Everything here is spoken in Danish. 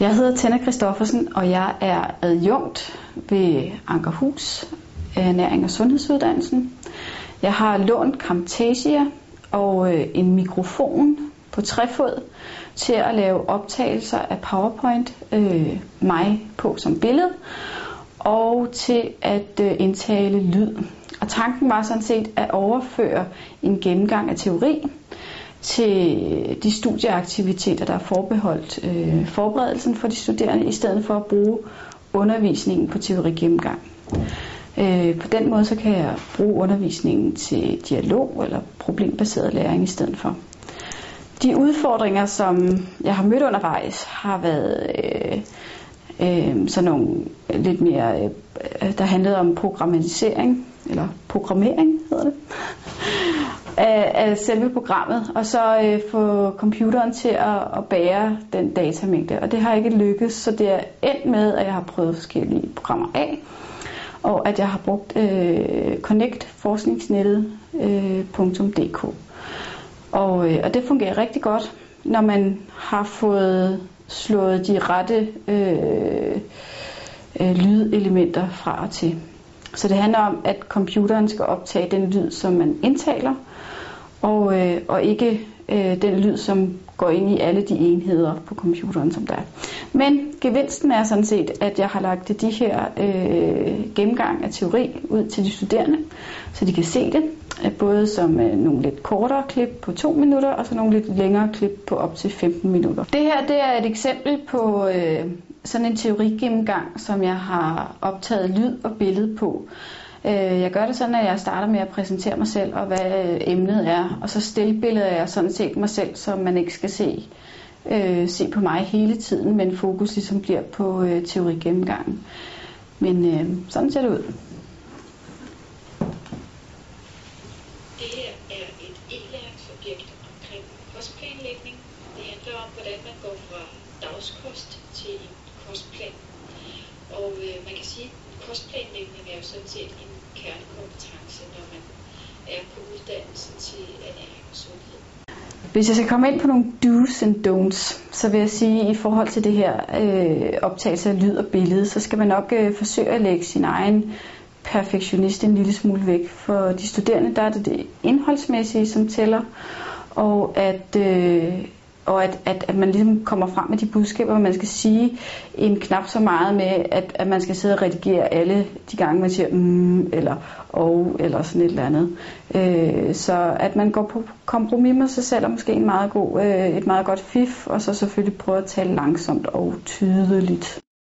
Jeg hedder Tænder Christoffersen, og jeg er adjunkt ved Ankerhus øh, Ernæring og Sundhedsuddannelsen. Jeg har lånt Camtasia og øh, en mikrofon på trefod til at lave optagelser af PowerPoint, øh, mig på som billede, og til at øh, indtale lyd. Og tanken var sådan set at overføre en gennemgang af teori til de studieaktiviteter, der er forbeholdt øh, forberedelsen for de studerende, i stedet for at bruge undervisningen på teorigennemgang. Øh, på den måde så kan jeg bruge undervisningen til dialog eller problembaseret læring i stedet for. De udfordringer, som jeg har mødt undervejs, har været øh, øh, sådan nogle lidt mere, øh, der handlede om programmering, eller programmering hedder det, af, af selve programmet, og så øh, få computeren til at, at bære den datamængde. Og det har ikke lykkes, så det er endt med, at jeg har prøvet forskellige programmer af, og at jeg har brugt øh, connectforskningsnettet.dk. Øh, og, øh, og det fungerer rigtig godt, når man har fået slået de rette øh, øh, lydelementer fra og til. Så det handler om, at computeren skal optage den lyd, som man indtaler, og, øh, og ikke øh, den lyd, som går ind i alle de enheder på computeren, som der er. Men gevinsten er sådan set, at jeg har lagt de her øh, gennemgang af teori ud til de studerende, så de kan se det, øh, både som øh, nogle lidt kortere klip på to minutter, og så nogle lidt længere klip på op til 15 minutter. Det her det er et eksempel på øh, sådan en teorigennemgang, som jeg har optaget lyd og billede på. Øh, jeg gør det sådan, at jeg starter med at præsentere mig selv og hvad øh, emnet er, og så stillbilleder jeg sådan set mig selv, så man ikke skal se, øh, se på mig hele tiden, men fokus ligesom bliver på øh, teorigennemgangen. Men øh, sådan ser det ud. Det her er et e-læringsobjekt omkring kostplanlægning. Det handler om, hvordan man går fra dagskost til en kostplan. Og øh, man kan sige, at kostplanlægning er jo sådan set en kernekompetence, når man er på uddannelsen til ernæring og sundhed. Hvis jeg skal komme ind på nogle do's and don'ts, så vil jeg sige, at i forhold til det her øh, optagelse af lyd og billede, så skal man nok øh, forsøge at lægge sin egen perfektionist en lille smule væk. For de studerende, der er det det indholdsmæssige, som tæller, og at øh, og at, at, at man ligesom kommer frem med de budskaber, man skal sige, en knap så meget med, at, at man skal sidde og redigere alle de gange, man siger mm, eller og, eller sådan et eller andet. Øh, så at man går på kompromis med sig selv er måske en meget god, øh, et meget godt fif, og så selvfølgelig prøve at tale langsomt og tydeligt.